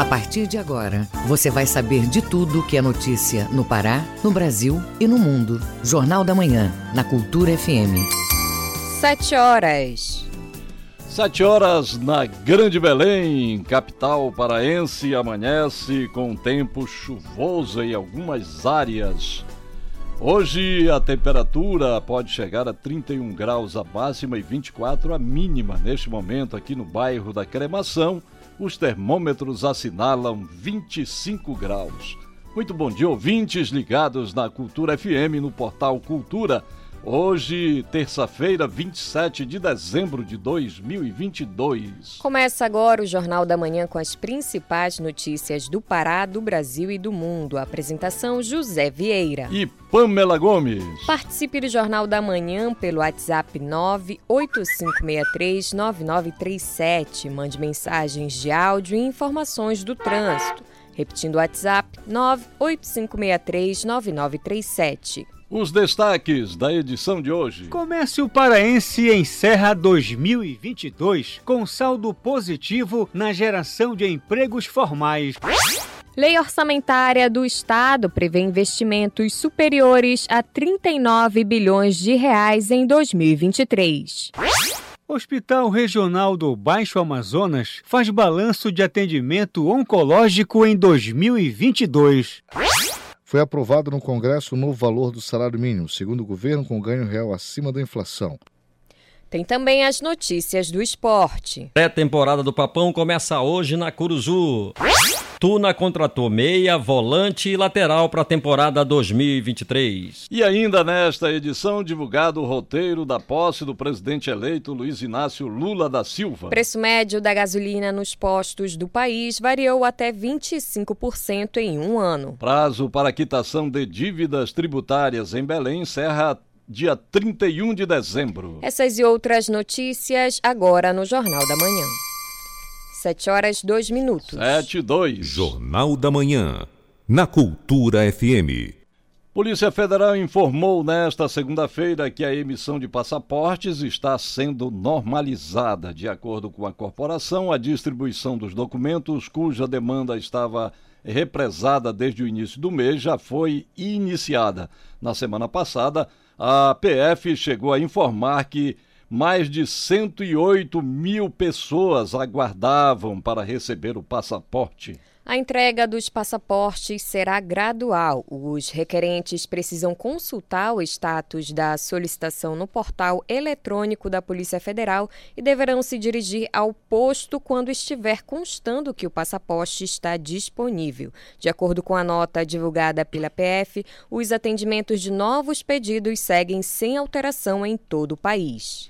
A partir de agora, você vai saber de tudo que é notícia no Pará, no Brasil e no mundo. Jornal da Manhã, na Cultura FM. Sete horas. Sete horas na Grande Belém, capital paraense, amanhece com tempo chuvoso em algumas áreas. Hoje a temperatura pode chegar a 31 graus a máxima e 24 a mínima. Neste momento, aqui no bairro da Cremação, os termômetros assinalam 25 graus. Muito bom dia, ouvintes ligados na Cultura FM no portal Cultura. Hoje, terça-feira, 27 de dezembro de 2022. Começa agora o Jornal da Manhã com as principais notícias do Pará, do Brasil e do mundo. A apresentação José Vieira. E Pamela Gomes. Participe do Jornal da Manhã pelo WhatsApp 985639937. Mande mensagens de áudio e informações do trânsito. Repetindo o WhatsApp 985639937. Os destaques da edição de hoje. Comércio paraense encerra 2022 com saldo positivo na geração de empregos formais. Lei orçamentária do Estado prevê investimentos superiores a 39 bilhões de reais em 2023. Hospital Regional do Baixo Amazonas faz balanço de atendimento oncológico em 2022. Foi aprovado no Congresso o novo valor do salário mínimo, segundo o governo, com ganho real acima da inflação. Tem também as notícias do esporte. Pré-temporada do Papão começa hoje na Curuzu. Tuna contratou meia, volante e lateral para a temporada 2023. E ainda nesta edição, divulgado o roteiro da posse do presidente eleito Luiz Inácio Lula da Silva. O preço médio da gasolina nos postos do país variou até 25% em um ano. Prazo para quitação de dívidas tributárias em Belém encerra dia 31 de dezembro. Essas e outras notícias agora no Jornal da Manhã. 7 horas 2 minutos. 7 e 2. Jornal da Manhã, na Cultura FM. Polícia Federal informou nesta segunda-feira que a emissão de passaportes está sendo normalizada. De acordo com a corporação, a distribuição dos documentos, cuja demanda estava represada desde o início do mês, já foi iniciada. Na semana passada, a PF chegou a informar que mais de 108 mil pessoas aguardavam para receber o passaporte. A entrega dos passaportes será gradual. Os requerentes precisam consultar o status da solicitação no portal eletrônico da Polícia Federal e deverão se dirigir ao posto quando estiver constando que o passaporte está disponível. De acordo com a nota divulgada pela PF, os atendimentos de novos pedidos seguem sem alteração em todo o país.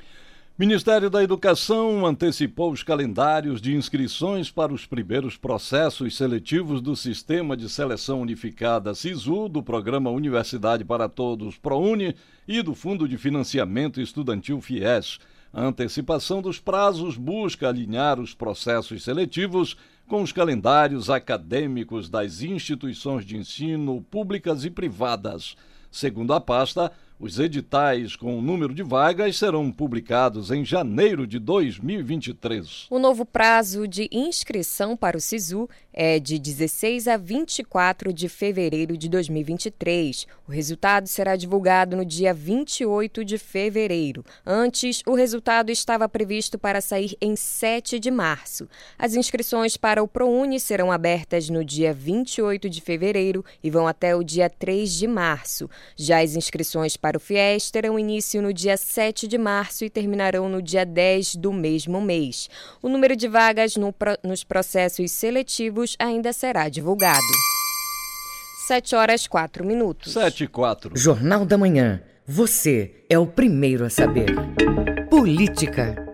Ministério da Educação antecipou os calendários de inscrições para os primeiros processos seletivos do Sistema de Seleção Unificada SISU, do Programa Universidade para Todos ProUni e do Fundo de Financiamento Estudantil FIES. A antecipação dos prazos busca alinhar os processos seletivos com os calendários acadêmicos das instituições de ensino públicas e privadas. Segundo a pasta, os editais com o número de vagas serão publicados em janeiro de 2023. O novo prazo de inscrição para o SISU é de 16 a 24 de fevereiro de 2023. O resultado será divulgado no dia 28 de fevereiro. Antes, o resultado estava previsto para sair em 7 de março. As inscrições para o ProUni serão abertas no dia 28 de fevereiro e vão até o dia 3 de março. Já as inscrições para o FIES terão início no dia 7 de março e terminarão no dia 10 do mesmo mês. O número de vagas no, nos processos seletivos ainda será divulgado. 7 horas 4 minutos. 7 e 4. Jornal da Manhã. Você é o primeiro a saber. Política.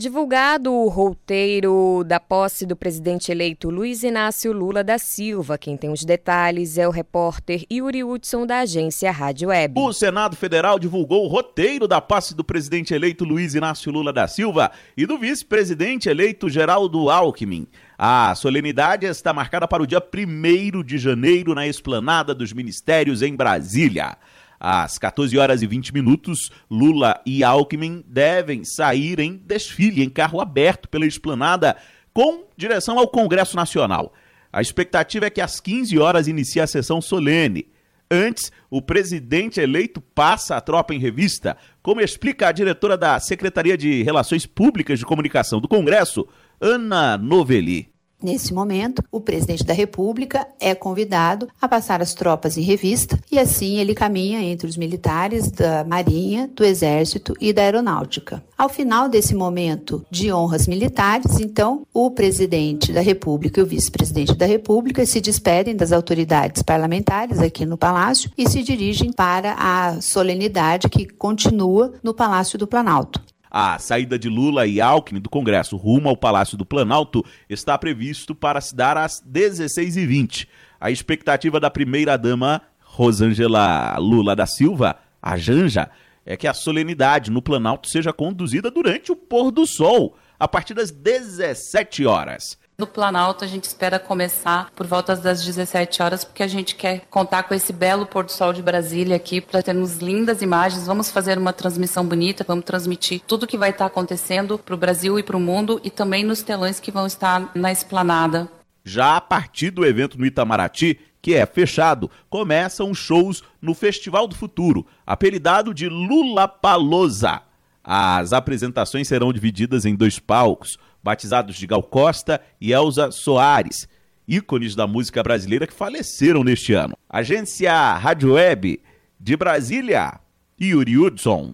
Divulgado o roteiro da posse do presidente eleito Luiz Inácio Lula da Silva. Quem tem os detalhes é o repórter Yuri Hudson da agência Rádio Web. O Senado Federal divulgou o roteiro da posse do presidente eleito Luiz Inácio Lula da Silva e do vice-presidente eleito Geraldo Alckmin. A solenidade está marcada para o dia 1 de janeiro na esplanada dos ministérios em Brasília. Às 14 horas e 20 minutos, Lula e Alckmin devem sair em desfile em carro aberto pela esplanada com direção ao Congresso Nacional. A expectativa é que às 15 horas inicie a sessão solene. Antes, o presidente eleito passa a tropa em revista, como explica a diretora da Secretaria de Relações Públicas de Comunicação do Congresso, Ana Novelli. Nesse momento, o presidente da República é convidado a passar as tropas em revista e assim ele caminha entre os militares da Marinha, do Exército e da Aeronáutica. Ao final desse momento de honras militares, então, o presidente da República e o vice-presidente da República se despedem das autoridades parlamentares aqui no Palácio e se dirigem para a solenidade que continua no Palácio do Planalto. A saída de Lula e Alckmin do Congresso rumo ao Palácio do Planalto está previsto para se dar às 16h20. A expectativa da primeira-dama Rosângela Lula da Silva, a Janja, é que a solenidade no Planalto seja conduzida durante o pôr do sol, a partir das 17 horas. No Planalto, a gente espera começar por volta das 17 horas, porque a gente quer contar com esse belo pôr do sol de Brasília aqui, para termos lindas imagens. Vamos fazer uma transmissão bonita, vamos transmitir tudo que vai estar acontecendo para o Brasil e para o mundo e também nos telões que vão estar na esplanada. Já a partir do evento no Itamaraty, que é fechado, começam shows no Festival do Futuro, apelidado de Lula Palosa. As apresentações serão divididas em dois palcos batizados de Gal Costa e Elza Soares, ícones da música brasileira que faleceram neste ano. Agência Rádio Web de Brasília, Yuri Hudson.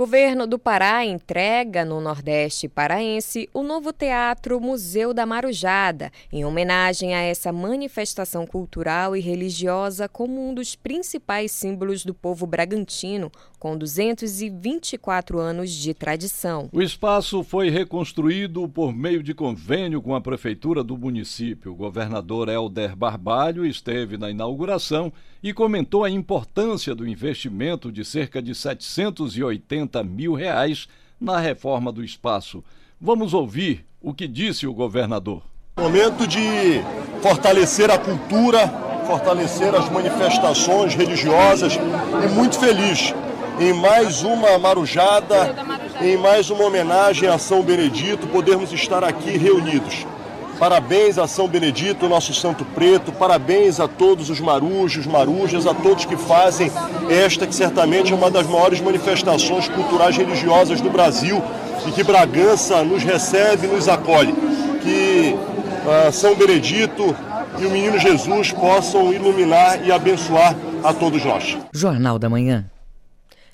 Governo do Pará entrega no Nordeste paraense o novo Teatro Museu da Marujada, em homenagem a essa manifestação cultural e religiosa como um dos principais símbolos do povo bragantino, com 224 anos de tradição. O espaço foi reconstruído por meio de convênio com a prefeitura do município. O governador Helder Barbalho esteve na inauguração e comentou a importância do investimento de cerca de 780 mil reais na reforma do espaço. Vamos ouvir o que disse o governador. Momento de fortalecer a cultura, fortalecer as manifestações religiosas e muito feliz em mais uma marujada, em mais uma homenagem a São Benedito, podermos estar aqui reunidos. Parabéns a São Benedito, nosso Santo Preto, parabéns a todos os marujos, marujas, a todos que fazem esta que certamente é uma das maiores manifestações culturais religiosas do Brasil e que Bragança nos recebe e nos acolhe. Que uh, São Benedito e o Menino Jesus possam iluminar e abençoar a todos nós. Jornal da Manhã.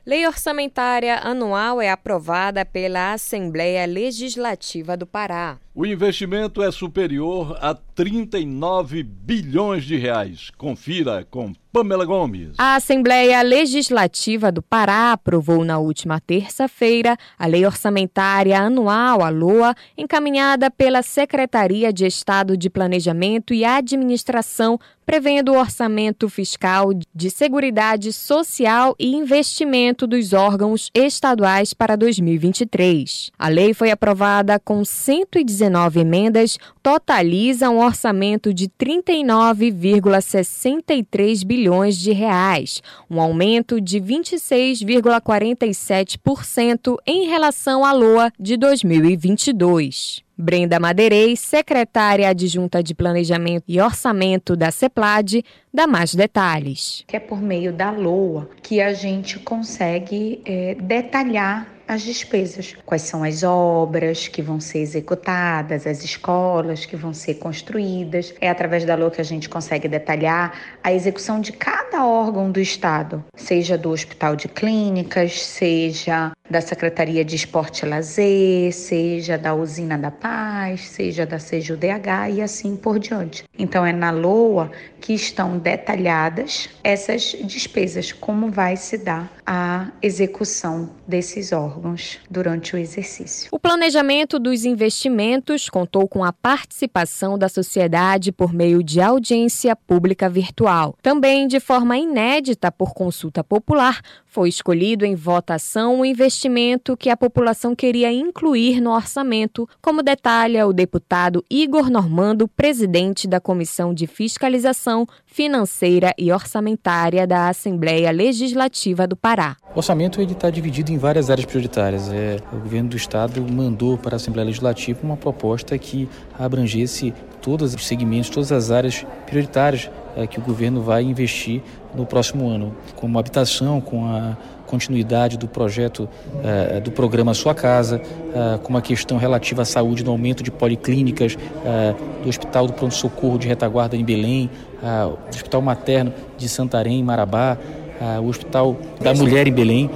Lei orçamentária anual é aprovada pela Assembleia Legislativa do Pará. O investimento é superior a 39 bilhões de reais. Confira com Pamela Gomes. A Assembleia Legislativa do Pará aprovou na última terça-feira a Lei Orçamentária Anual, a LOA, encaminhada pela Secretaria de Estado de Planejamento e Administração, prevendo o orçamento fiscal de Seguridade Social e Investimento dos órgãos estaduais para 2023. A lei foi aprovada com 119 emendas, totaliza um orçamento de 39,63 bilhões de reais, um aumento de 26,47% em relação à LOA de 2022. Brenda Madeirei, secretária adjunta de Planejamento e Orçamento da CEPLAD, dá mais detalhes. É por meio da LOA que a gente consegue é, detalhar as despesas. Quais são as obras que vão ser executadas, as escolas que vão ser construídas. É através da LOA que a gente consegue detalhar a execução de cada órgão do Estado, seja do Hospital de Clínicas, seja da Secretaria de Esporte e Lazer, seja da Usina da Paz, seja da CJUDH e assim por diante. Então é na LOA que estão detalhadas essas despesas, como vai se dar a execução desses órgãos durante o exercício. O planejamento dos investimentos contou com a participação da sociedade por meio de audiência pública virtual. Também de forma inédita por consulta popular, foi escolhido em votação o investimento que a população queria incluir no orçamento, como detalha o deputado Igor Normando, presidente da Comissão de Fiscalização Financeira e Orçamentária da Assembleia Legislativa do Pará. O orçamento está dividido em várias áreas prioritárias. É, o governo do estado mandou para a Assembleia Legislativa uma proposta que abrangesse todos os segmentos, todas as áreas prioritárias é, que o governo vai investir no próximo ano, como habitação, com a continuidade do projeto é, do programa Sua Casa, é, com uma questão relativa à saúde, no aumento de policlínicas, é, do Hospital do Pronto Socorro de Retaguarda em Belém, do Hospital Materno de Santarém, em Marabá, o Hospital da Mulher em Belém,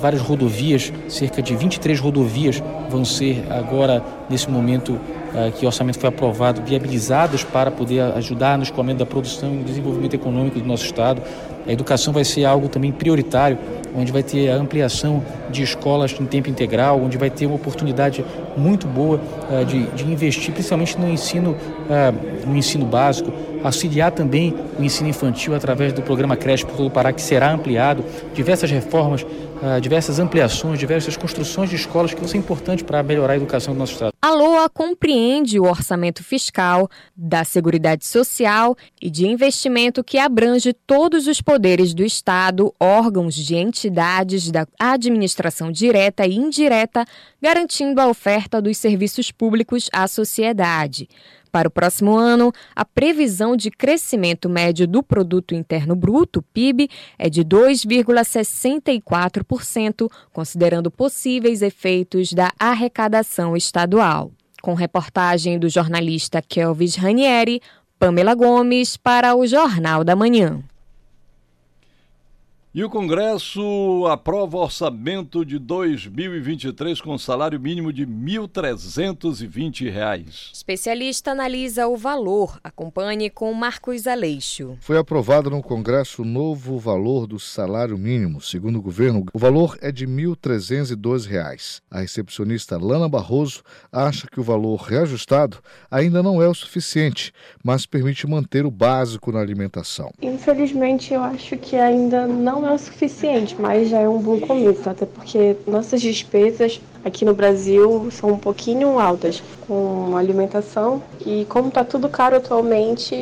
várias rodovias, cerca de 23 rodovias vão ser agora, nesse momento, eh, que o orçamento foi aprovado, viabilizadas para poder ajudar no escoamento da produção e desenvolvimento econômico do nosso Estado. A educação vai ser algo também prioritário, onde vai ter a ampliação de escolas em tempo integral, onde vai ter uma oportunidade muito boa uh, de, de, investir, principalmente no ensino, uh, no ensino básico, auxiliar também o ensino infantil através do programa Creche por todo o Pará, que será ampliado, diversas reformas uh, diversas ampliações, diversas construções de escolas que vão ser importantes para melhorar a educação do nosso Estado. A LOA compreende o orçamento fiscal, da Seguridade Social e de investimento que abrange todos os poderes do Estado, órgãos de entidades da administração direta e indireta, garantindo a oferta dos serviços públicos à sociedade. Para o próximo ano, a previsão de crescimento médio do produto interno bruto, PIB, é de 2,64%, considerando possíveis efeitos da arrecadação estadual. Com reportagem do jornalista Kelvis Ranieri, Pamela Gomes para o Jornal da Manhã. E o Congresso aprova orçamento de 2023 com salário mínimo de R$ 1.320. Especialista analisa o valor. Acompanhe com Marcos Aleixo. Foi aprovado no Congresso o novo valor do salário mínimo. Segundo o governo, o valor é de R$ 1.312. A recepcionista Lana Barroso acha que o valor reajustado ainda não é o suficiente, mas permite manter o básico na alimentação. Infelizmente, eu acho que ainda não não é o suficiente, mas já é um bom começo, até porque nossas despesas aqui no Brasil são um pouquinho altas com alimentação e como está tudo caro atualmente,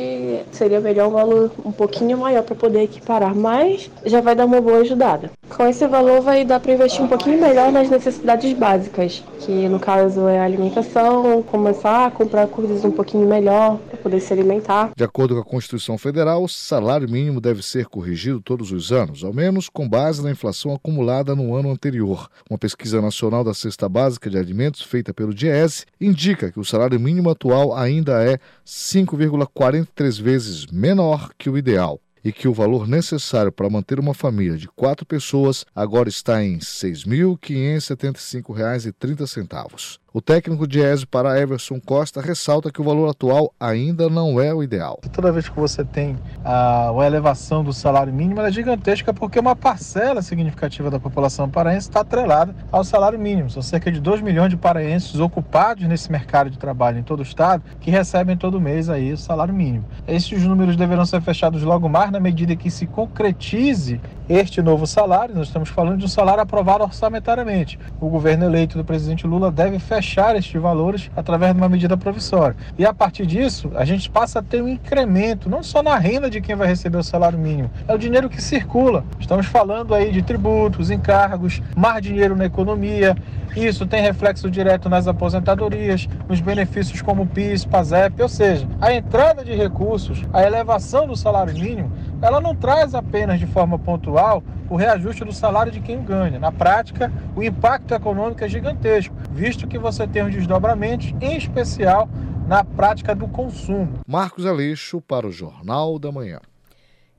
seria melhor um valor um pouquinho maior para poder equiparar, mas já vai dar uma boa ajudada. Com esse valor vai dar para investir um pouquinho melhor nas necessidades básicas, que no caso é a alimentação, começar a comprar coisas um pouquinho melhor para poder se alimentar. De acordo com a Constituição Federal, o salário mínimo deve ser corrigido todos os anos, ao menos com base na inflação acumulada no ano anterior. Uma pesquisa nacional da cesta básica de alimentos feita pelo DIES indica que o salário mínimo atual ainda é 5,43 vezes menor que o ideal e que o valor necessário para manter uma família de quatro pessoas agora está em R$ 6.575,30. O técnico de ESO para Everson Costa ressalta que o valor atual ainda não é o ideal. Toda vez que você tem a, a elevação do salário mínimo, é gigantesca porque uma parcela significativa da população paraense está atrelada ao salário mínimo. São cerca de 2 milhões de paraenses ocupados nesse mercado de trabalho em todo o estado que recebem todo mês aí o salário mínimo. Esses números deverão ser fechados logo mais na medida que se concretize este novo salário. Nós estamos falando de um salário aprovado orçamentariamente. O governo eleito do presidente Lula deve fechar estes valores através de uma medida provisória. E a partir disso, a gente passa a ter um incremento, não só na renda de quem vai receber o salário mínimo, é o dinheiro que circula. Estamos falando aí de tributos, encargos, mais dinheiro na economia. Isso tem reflexo direto nas aposentadorias, nos benefícios como PIS, PASEP, ou seja, a entrada de recursos, a elevação do salário mínimo, ela não traz apenas de forma pontual o reajuste do salário de quem ganha. Na prática, o impacto econômico é gigantesco, visto que você tem os desdobramentos, em especial na prática do consumo. Marcos Aleixo para o Jornal da Manhã.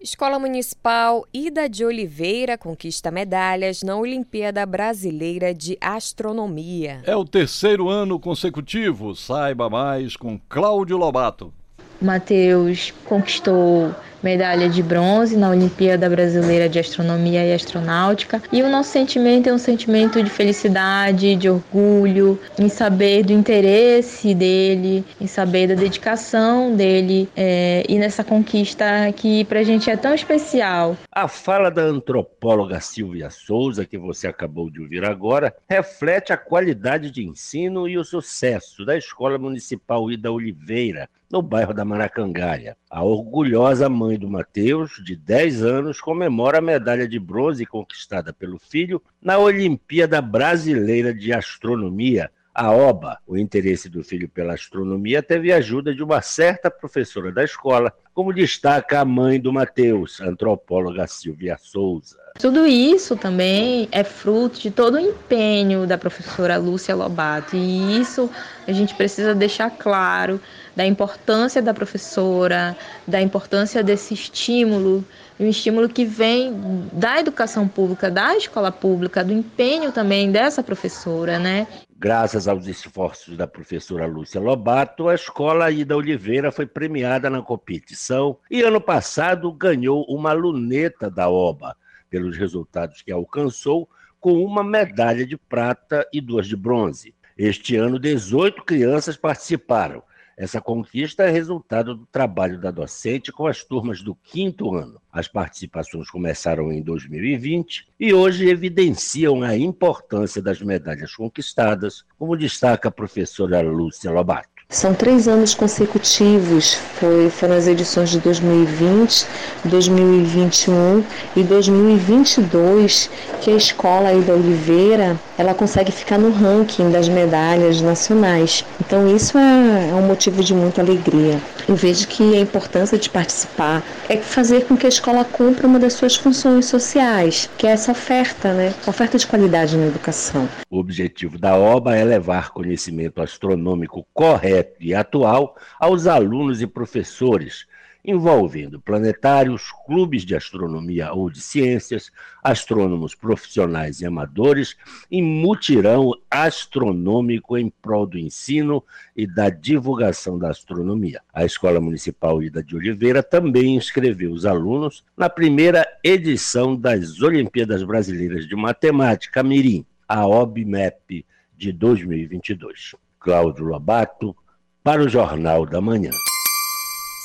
Escola Municipal Ida de Oliveira conquista medalhas na Olimpíada Brasileira de Astronomia. É o terceiro ano consecutivo. Saiba mais com Cláudio Lobato. Matheus conquistou medalha de bronze na Olimpíada Brasileira de Astronomia e Astronáutica. E o nosso sentimento é um sentimento de felicidade, de orgulho, em saber do interesse dele, em saber da dedicação dele é, e nessa conquista que pra gente é tão especial. A fala da antropóloga Silvia Souza, que você acabou de ouvir agora, reflete a qualidade de ensino e o sucesso da Escola Municipal Ida Oliveira, no bairro da Maracangalha. A orgulhosa mãe do Mateus, de 10 anos, comemora a medalha de bronze conquistada pelo filho na Olimpíada Brasileira de Astronomia, a OBA. O interesse do filho pela astronomia teve a ajuda de uma certa professora da escola, como destaca a mãe do Mateus, a antropóloga Silvia Souza. Tudo isso também é fruto de todo o empenho da professora Lúcia Lobato, e isso a gente precisa deixar claro da importância da professora, da importância desse estímulo, um estímulo que vem da educação pública, da escola pública, do empenho também dessa professora, né? Graças aos esforços da professora Lúcia Lobato, a escola Ida Oliveira foi premiada na competição e ano passado ganhou uma luneta da OBA pelos resultados que alcançou, com uma medalha de prata e duas de bronze. Este ano, 18 crianças participaram. Essa conquista é resultado do trabalho da docente com as turmas do quinto ano. As participações começaram em 2020 e hoje evidenciam a importância das medalhas conquistadas, como destaca a professora Lúcia Lobato. São três anos consecutivos, foi, foram as edições de 2020, 2021 e 2022 que a escola aí da Oliveira ela consegue ficar no ranking das medalhas nacionais. Então isso é, é um motivo de muita alegria. Eu vejo que a importância de participar é fazer com que a escola cumpra uma das suas funções sociais, que é essa oferta, né? Oferta de qualidade na educação. O objetivo da OBA é levar conhecimento astronômico correto e atual aos alunos e professores, envolvendo planetários, clubes de astronomia ou de ciências, astrônomos profissionais e amadores, e mutirão astronômico em prol do ensino e da divulgação da astronomia. A Escola Municipal Ida de Oliveira também inscreveu os alunos na primeira edição das Olimpíadas Brasileiras de Matemática Mirim, a OBMEP de 2022. Cláudio Lobato, para o Jornal da Manhã.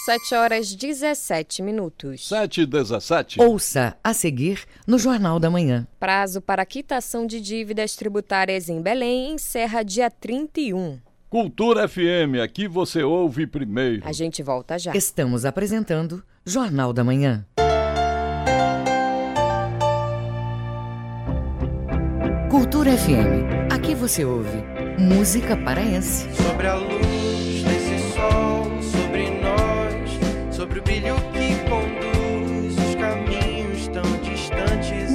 7 horas 17 minutos. 7 e 17. Ouça a seguir no Jornal da Manhã. Prazo para quitação de dívidas tributárias em Belém encerra dia 31. Cultura FM, aqui você ouve primeiro. A gente volta já. Estamos apresentando Jornal da Manhã. Cultura FM, aqui você ouve música paraense. Sobre a luz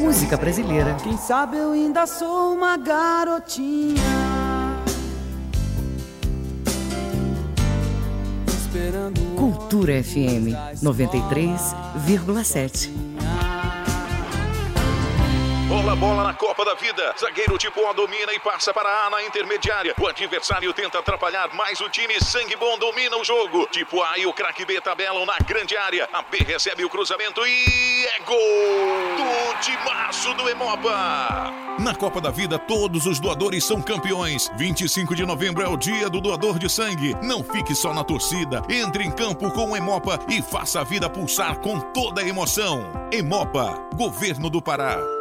Música brasileira. Quem sabe eu ainda sou uma garotinha. Cultura FM 93,7. Bola, bola na Copa da Vida. Zagueiro tipo O domina e passa para A na intermediária. O adversário tenta atrapalhar, mas o time sangue bom domina o jogo. Tipo A e o craque B tabelam na grande área. A B recebe o cruzamento e é gol do timaço do Emopa. Na Copa da Vida, todos os doadores são campeões. 25 de novembro é o dia do doador de sangue. Não fique só na torcida. Entre em campo com o Emopa e faça a vida pulsar com toda a emoção. Emopa, Governo do Pará.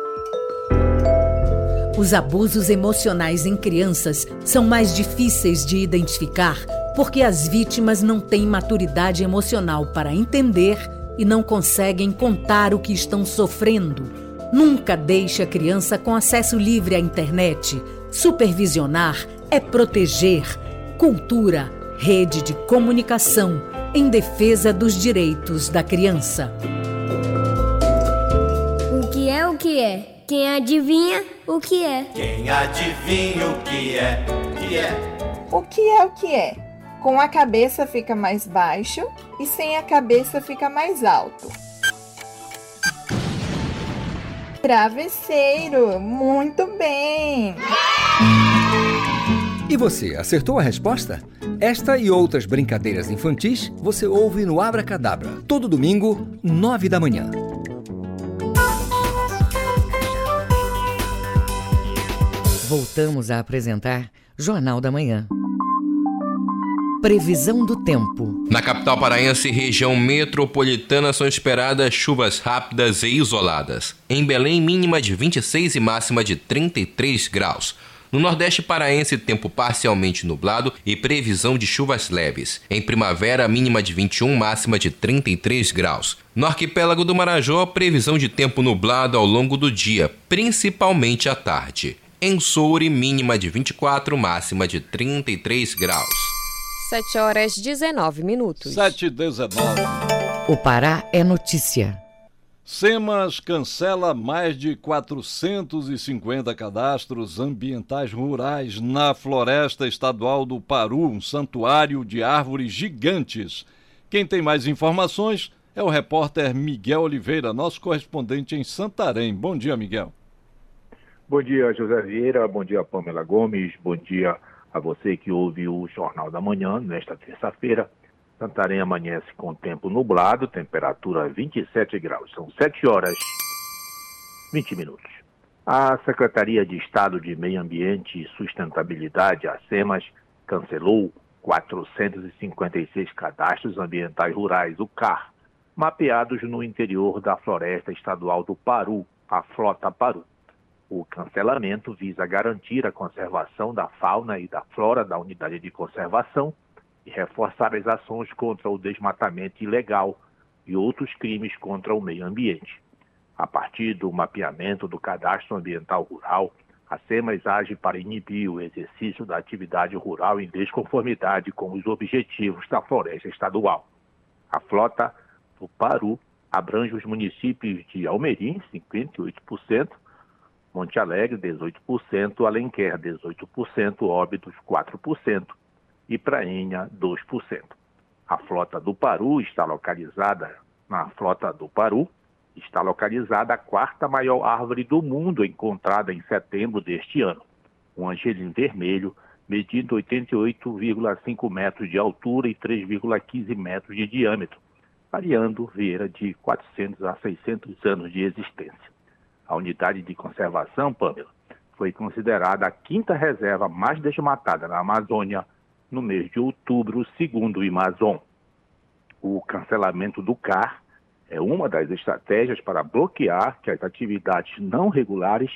Os abusos emocionais em crianças são mais difíceis de identificar porque as vítimas não têm maturidade emocional para entender e não conseguem contar o que estão sofrendo. Nunca deixe a criança com acesso livre à internet. Supervisionar é proteger. Cultura, rede de comunicação em defesa dos direitos da criança. O que é o que é? Quem adivinha o que é? Quem adivinha o que é? Que é? O que é o que é? Com a cabeça fica mais baixo e sem a cabeça fica mais alto. Travesseiro, muito bem! E você, acertou a resposta? Esta e outras brincadeiras infantis você ouve no Abra Cadabra, todo domingo, nove da manhã. Voltamos a apresentar Jornal da Manhã. Previsão do tempo. Na capital paraense e região metropolitana são esperadas chuvas rápidas e isoladas. Em Belém, mínima de 26 e máxima de 33 graus. No Nordeste paraense, tempo parcialmente nublado e previsão de chuvas leves. Em primavera, mínima de 21, máxima de 33 graus. No arquipélago do Marajó, previsão de tempo nublado ao longo do dia, principalmente à tarde. Em Soure, mínima de 24, máxima de 33 graus. 7 horas 19 minutos. 7 e 19. O Pará é notícia. SEMAS cancela mais de 450 cadastros ambientais rurais na Floresta Estadual do Paru, um santuário de árvores gigantes. Quem tem mais informações é o repórter Miguel Oliveira, nosso correspondente em Santarém. Bom dia, Miguel. Bom dia, José Vieira. Bom dia, Pamela Gomes. Bom dia a você que ouve o Jornal da Manhã nesta terça-feira. Santarém amanhece com tempo nublado, temperatura 27 graus. São 7 horas 20 minutos. A Secretaria de Estado de Meio Ambiente e Sustentabilidade, a SEMAS, cancelou 456 cadastros ambientais rurais, o CAR, mapeados no interior da Floresta Estadual do Paru, a Flota Paru. O cancelamento visa garantir a conservação da fauna e da flora da unidade de conservação e reforçar as ações contra o desmatamento ilegal e outros crimes contra o meio ambiente. A partir do mapeamento do cadastro ambiental rural, a SEMAS age para inibir o exercício da atividade rural em desconformidade com os objetivos da floresta estadual. A frota do Paru abrange os municípios de Almerim, 58%, Monte Alegre, 18%, Alenquer, 18%, Óbidos, 4%, e Prainha 2%. A flota do Paru está localizada na flota do Paru está localizada a quarta maior árvore do mundo encontrada em setembro deste ano, um angelim vermelho medindo 88,5 metros de altura e 3,15 metros de diâmetro, variando vieira de 400 a 600 anos de existência. A unidade de conservação, Pamela, foi considerada a quinta reserva mais desmatada na Amazônia no mês de outubro, segundo o Amazon. O cancelamento do CAR é uma das estratégias para bloquear que as atividades não regulares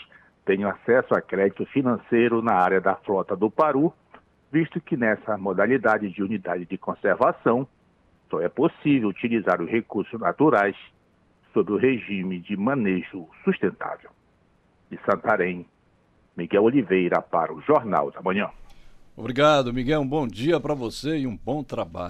tenham acesso a crédito financeiro na área da frota do Paru, visto que nessa modalidade de unidade de conservação só é possível utilizar os recursos naturais sob o regime de manejo sustentável. De Santarém, Miguel Oliveira para o Jornal da Manhã. Obrigado, Miguel. Um bom dia para você e um bom trabalho.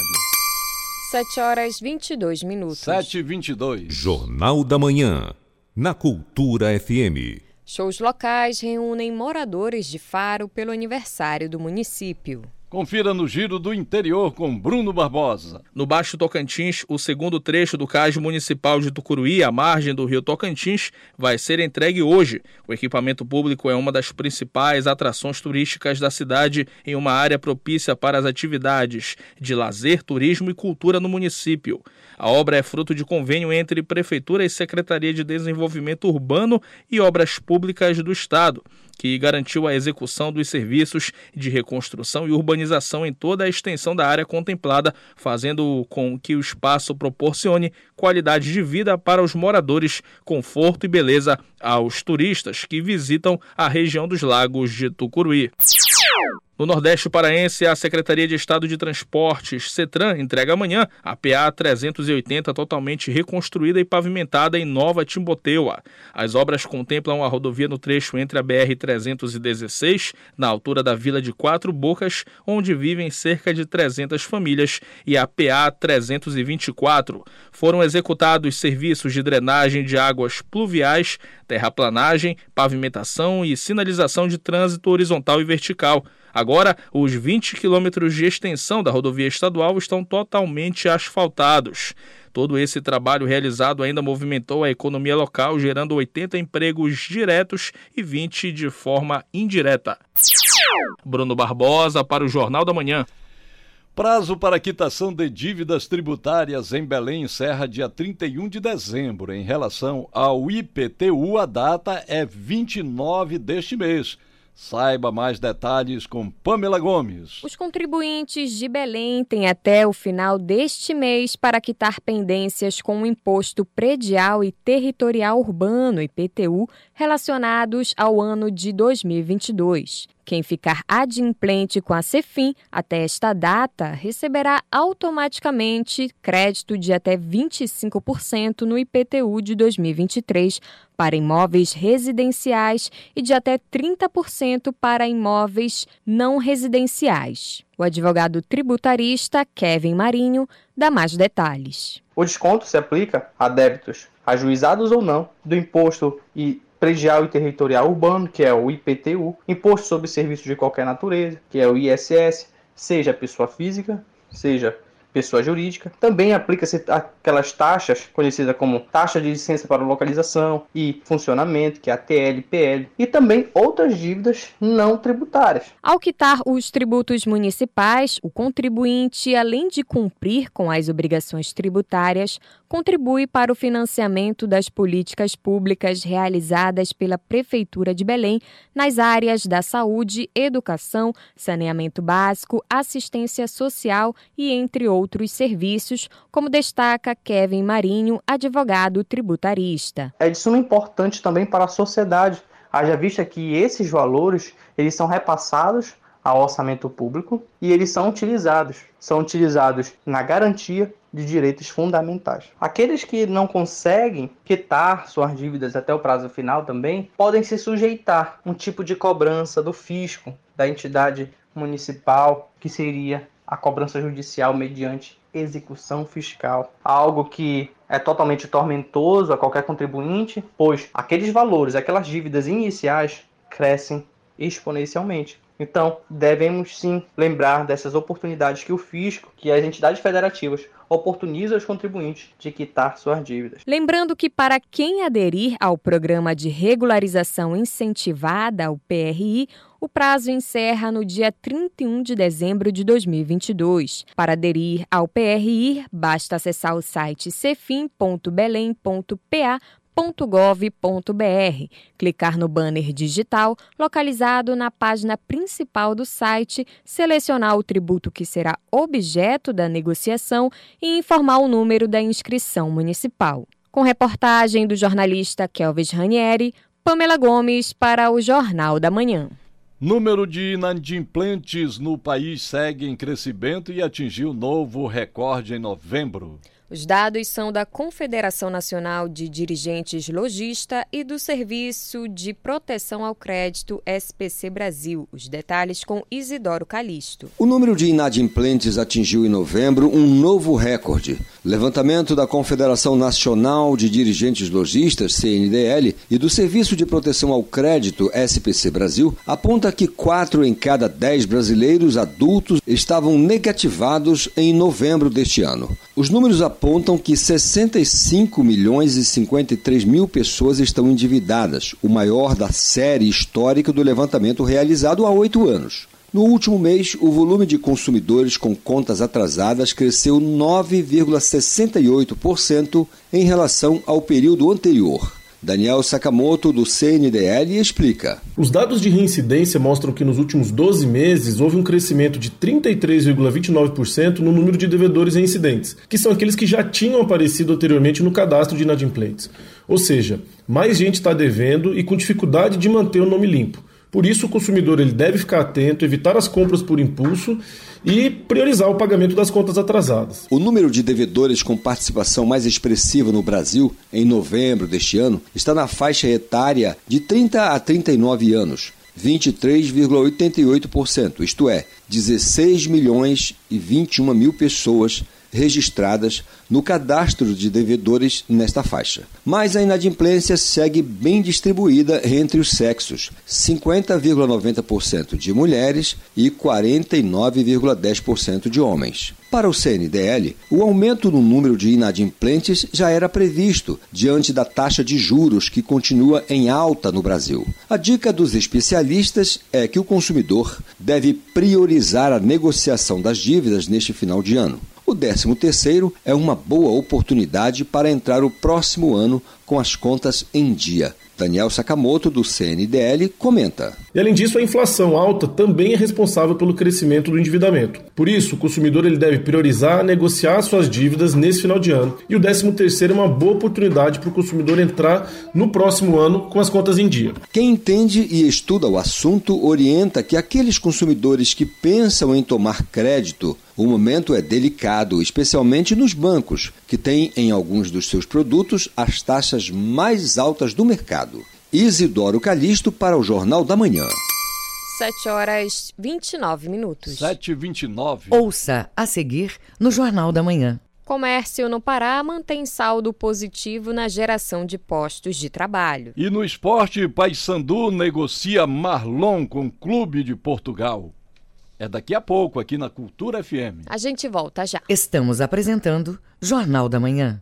7 horas 22 minutos. 7 e 22. Jornal da Manhã, na Cultura FM. Shows locais reúnem moradores de Faro pelo aniversário do município. Confira no Giro do Interior com Bruno Barbosa. No Baixo Tocantins, o segundo trecho do Cais Municipal de Tucuruí, à margem do rio Tocantins, vai ser entregue hoje. O equipamento público é uma das principais atrações turísticas da cidade em uma área propícia para as atividades de lazer, turismo e cultura no município. A obra é fruto de convênio entre Prefeitura e Secretaria de Desenvolvimento Urbano e Obras Públicas do Estado que garantiu a execução dos serviços de reconstrução e urbanização em toda a extensão da área contemplada, fazendo com que o espaço proporcione qualidade de vida para os moradores, conforto e beleza aos turistas que visitam a região dos lagos de Tucuruí. No Nordeste Paraense, a Secretaria de Estado de Transportes, CETRAN, entrega amanhã a PA 380 totalmente reconstruída e pavimentada em Nova Timboteua. As obras contemplam a rodovia no trecho entre a BR 316, na altura da Vila de Quatro Bocas, onde vivem cerca de 300 famílias, e a PA 324. Foram executados serviços de drenagem de águas pluviais, terraplanagem, pavimentação e sinalização de trânsito horizontal e vertical Agora, os 20 quilômetros de extensão da rodovia estadual estão totalmente asfaltados. Todo esse trabalho realizado ainda movimentou a economia local, gerando 80 empregos diretos e 20 de forma indireta. Bruno Barbosa para o Jornal da Manhã. Prazo para quitação de dívidas tributárias em Belém encerra dia 31 de dezembro. Em relação ao IPTU, a data é 29 deste mês. Saiba mais detalhes com Pamela Gomes. Os contribuintes de Belém têm até o final deste mês para quitar pendências com o Imposto Predial e Territorial Urbano, IPTU, relacionados ao ano de 2022. Quem ficar adimplente com a Cefim até esta data receberá automaticamente crédito de até 25% no IPTU de 2023 para imóveis residenciais e de até 30% para imóveis não residenciais. O advogado tributarista Kevin Marinho dá mais detalhes. O desconto se aplica a débitos ajuizados ou não do imposto e predial e territorial urbano, que é o IPTU, imposto sobre serviços de qualquer natureza, que é o ISS, seja pessoa física, seja pessoa jurídica. Também aplica-se aquelas taxas conhecidas como taxa de licença para localização e funcionamento, que é a TLPL, e também outras dívidas não tributárias. Ao quitar os tributos municipais, o contribuinte, além de cumprir com as obrigações tributárias, contribui para o financiamento das políticas públicas realizadas pela Prefeitura de Belém nas áreas da saúde, educação, saneamento básico, assistência social e entre outros outros serviços, como destaca Kevin Marinho, advogado tributarista. É de suma importância também para a sociedade, haja vista que esses valores eles são repassados ao orçamento público e eles são utilizados, são utilizados na garantia de direitos fundamentais. Aqueles que não conseguem quitar suas dívidas até o prazo final também podem se sujeitar um tipo de cobrança do fisco, da entidade municipal, que seria a cobrança judicial mediante execução fiscal, algo que é totalmente tormentoso a qualquer contribuinte, pois aqueles valores, aquelas dívidas iniciais crescem exponencialmente. Então, devemos sim lembrar dessas oportunidades que o fisco, que as entidades federativas oportuniza os contribuintes de quitar suas dívidas. Lembrando que para quem aderir ao programa de regularização incentivada, o PRI, o prazo encerra no dia 31 de dezembro de 2022. Para aderir ao PRI, basta acessar o site cefim.belém.pa www.gov.br, clicar no banner digital localizado na página principal do site, selecionar o tributo que será objeto da negociação e informar o número da inscrição municipal. Com reportagem do jornalista Kelvis Ranieri, Pamela Gomes para o Jornal da Manhã. Número de inadimplentes no país segue em crescimento e atingiu novo recorde em novembro. Os dados são da Confederação Nacional de Dirigentes Logista e do Serviço de Proteção ao Crédito SPC Brasil. Os detalhes com Isidoro Calixto. O número de inadimplentes atingiu em novembro um novo recorde. Levantamento da Confederação Nacional de Dirigentes Logistas, CNDL, e do Serviço de Proteção ao Crédito SPC Brasil aponta que quatro em cada dez brasileiros adultos estavam negativados em novembro deste ano. Os números apontam que 65 milhões e 53 mil pessoas estão endividadas, o maior da série histórica do levantamento realizado há oito anos. No último mês, o volume de consumidores com contas atrasadas cresceu 9,68% em relação ao período anterior. Daniel Sakamoto, do CNDL, explica. Os dados de reincidência mostram que nos últimos 12 meses houve um crescimento de 33,29% no número de devedores reincidentes, que são aqueles que já tinham aparecido anteriormente no cadastro de inadimplentes. Ou seja, mais gente está devendo e com dificuldade de manter o nome limpo. Por isso, o consumidor ele deve ficar atento, evitar as compras por impulso e priorizar o pagamento das contas atrasadas. O número de devedores com participação mais expressiva no Brasil, em novembro deste ano, está na faixa etária de 30 a 39 anos. 23,88%, isto é, 16 milhões e 21 mil pessoas registradas no cadastro de devedores nesta faixa. Mas a inadimplência segue bem distribuída entre os sexos: 50,90% de mulheres e 49,10% de homens. Para o CNDL, o aumento no número de inadimplentes já era previsto diante da taxa de juros que continua em alta no Brasil. A dica dos especialistas é que o consumidor deve priorizar a negociação das dívidas neste final de ano. O 13º é uma boa oportunidade para entrar o próximo ano com as contas em dia. Daniel Sakamoto, do CNDL, comenta. E além disso, a inflação alta também é responsável pelo crescimento do endividamento. Por isso, o consumidor ele deve priorizar negociar suas dívidas nesse final de ano. E o 13º é uma boa oportunidade para o consumidor entrar no próximo ano com as contas em dia. Quem entende e estuda o assunto orienta que aqueles consumidores que pensam em tomar crédito o momento é delicado, especialmente nos bancos, que têm em alguns dos seus produtos as taxas mais altas do mercado. Isidoro Calixto para o Jornal da Manhã. 7 horas 29 minutos. 7 e 29 Ouça a seguir no Jornal da Manhã. Comércio no Pará mantém saldo positivo na geração de postos de trabalho. E no esporte, Paysandu negocia Marlon com o Clube de Portugal. É daqui a pouco, aqui na Cultura FM. A gente volta já. Estamos apresentando Jornal da Manhã.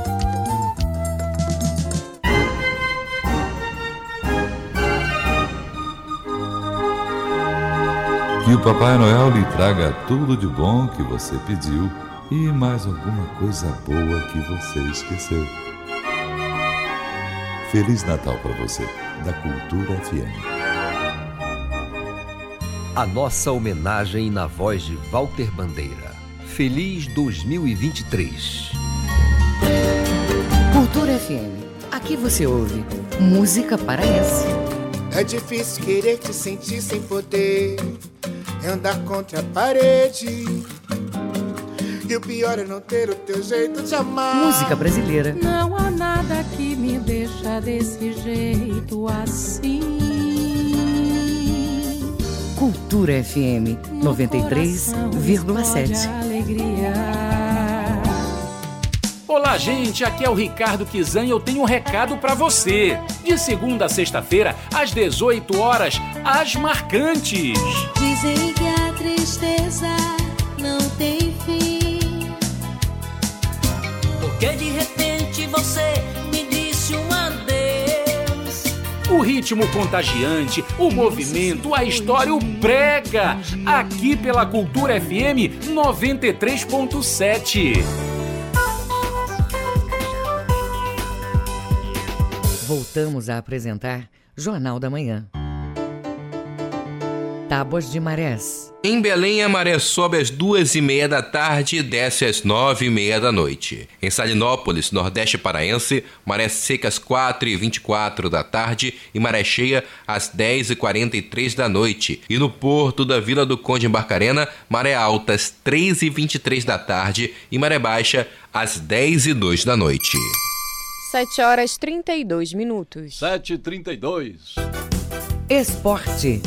Que o Papai Noel lhe traga tudo de bom que você pediu e mais alguma coisa boa que você esqueceu. Feliz Natal para você, da Cultura FM. A nossa homenagem na voz de Walter Bandeira. Feliz 2023. Cultura FM. Aqui você ouve música paraense. É difícil querer te sentir sem poder. É andar contra a parede. E o pior é não ter o teu jeito de amar. Música brasileira. Não há nada que me deixa desse jeito assim. Cultura FM 93,7. Olá, gente. Aqui é o Ricardo Kizan e eu tenho um recado para você. De segunda a sexta-feira, às 18 horas, as marcantes. Tristeza não tem fim. Porque de repente você me disse um adeus. O ritmo contagiante, o movimento, a história, o brega. Aqui pela Cultura FM 93.7. Voltamos a apresentar Jornal da Manhã. Tábuas de Marés. Em Belém, a maré sobe às duas e meia da tarde e desce às nove e meia da noite. Em Salinópolis, Nordeste Paraense, maré seca às quatro e vinte e quatro da tarde e maré cheia às dez e quarenta e três da noite. E no porto da Vila do Conde em Barcarena, maré alta às três e vinte e três da tarde e maré baixa às dez e dois da noite. 7 horas 32 minutos. 7 e 32 Esporte.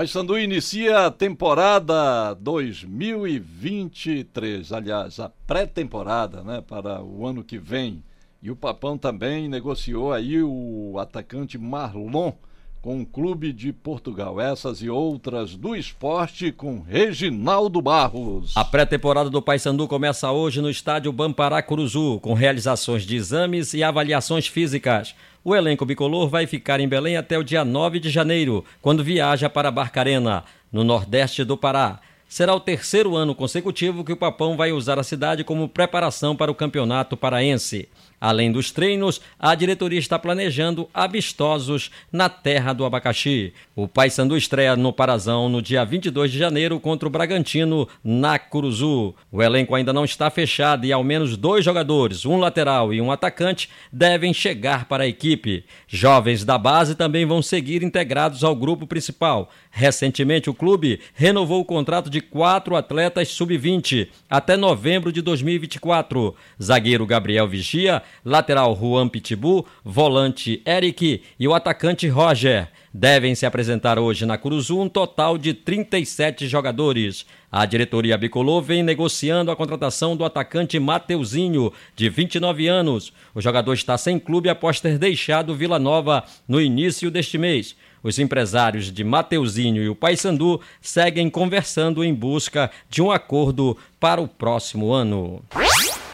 Paysandu inicia a temporada 2023, aliás, a pré-temporada, né, para o ano que vem. E o Papão também negociou aí o atacante Marlon com o Clube de Portugal. Essas e outras do esporte com Reginaldo Barros. A pré-temporada do Paysandu começa hoje no estádio Bampará Curuzu, com realizações de exames e avaliações físicas. O elenco bicolor vai ficar em Belém até o dia 9 de janeiro, quando viaja para Barcarena, no nordeste do Pará. Será o terceiro ano consecutivo que o Papão vai usar a cidade como preparação para o campeonato paraense. Além dos treinos, a diretoria está planejando amistosos na terra do abacaxi. O Paysandu estreia no Parazão no dia 22 de janeiro contra o Bragantino na Curuzu. O elenco ainda não está fechado e ao menos dois jogadores, um lateral e um atacante, devem chegar para a equipe. Jovens da base também vão seguir integrados ao grupo principal. Recentemente, o clube renovou o contrato de quatro atletas sub-20 até novembro de 2024. Zagueiro Gabriel Vigia, lateral Juan Pitbull, volante Eric e o atacante Roger. Devem se apresentar hoje na Curuzu um total de 37 jogadores. A diretoria bicolor vem negociando a contratação do atacante Mateuzinho, de 29 anos. O jogador está sem clube após ter deixado Vila Nova no início deste mês. Os empresários de Mateuzinho e o Paysandu seguem conversando em busca de um acordo para o próximo ano.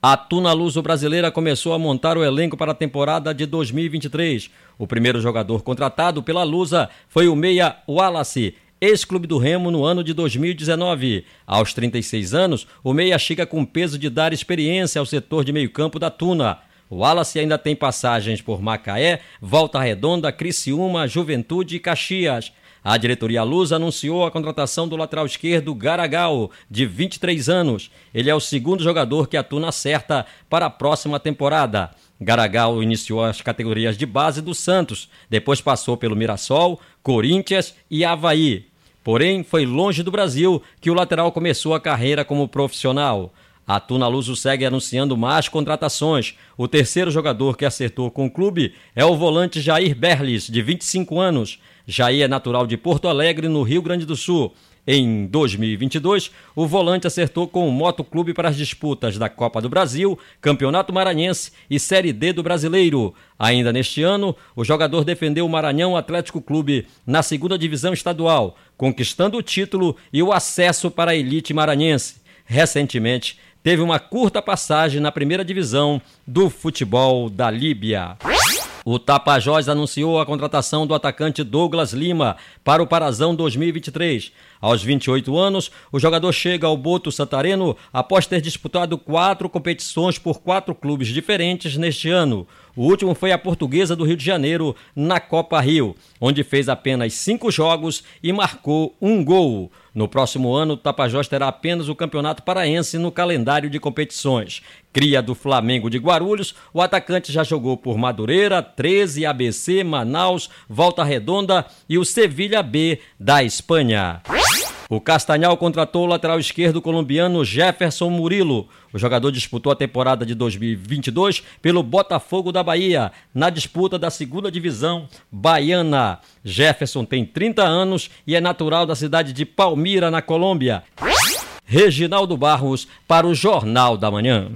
A Tuna Luso brasileira começou a montar o elenco para a temporada de 2023. O primeiro jogador contratado pela Lusa foi o meia Wallace, ex-clube do Remo no ano de 2019. Aos 36 anos, o meia chega com peso de dar experiência ao setor de meio-campo da Tuna. O Wallace ainda tem passagens por Macaé, Volta Redonda, Criciúma, Juventude e Caxias. A diretoria Luz anunciou a contratação do lateral esquerdo Garagal, de 23 anos. Ele é o segundo jogador que a Tuna acerta para a próxima temporada. Garagal iniciou as categorias de base do Santos, depois passou pelo Mirassol, Corinthians e Havaí. Porém, foi longe do Brasil que o lateral começou a carreira como profissional. A Tuna Luso segue anunciando mais contratações. O terceiro jogador que acertou com o clube é o volante Jair Berlis, de 25 anos. Jair é natural de Porto Alegre, no Rio Grande do Sul. Em 2022, o volante acertou com o Motoclube para as disputas da Copa do Brasil, Campeonato Maranhense e Série D do Brasileiro. Ainda neste ano, o jogador defendeu o Maranhão Atlético Clube na segunda divisão estadual, conquistando o título e o acesso para a elite maranhense. Recentemente, teve uma curta passagem na primeira divisão do futebol da Líbia. O Tapajós anunciou a contratação do atacante Douglas Lima para o Parazão 2023. Aos 28 anos, o jogador chega ao Boto Santareno após ter disputado quatro competições por quatro clubes diferentes neste ano. O último foi a Portuguesa do Rio de Janeiro, na Copa Rio, onde fez apenas cinco jogos e marcou um gol. No próximo ano, o Tapajós terá apenas o Campeonato Paraense no calendário de competições. Cria do Flamengo de Guarulhos, o atacante já jogou por Madureira, 13, ABC, Manaus, Volta Redonda e o Sevilha B da Espanha. O Castanhal contratou o lateral esquerdo colombiano Jefferson Murilo. O jogador disputou a temporada de 2022 pelo Botafogo da Bahia, na disputa da segunda divisão baiana. Jefferson tem 30 anos e é natural da cidade de Palmira, na Colômbia. Reginaldo Barros para o Jornal da Manhã.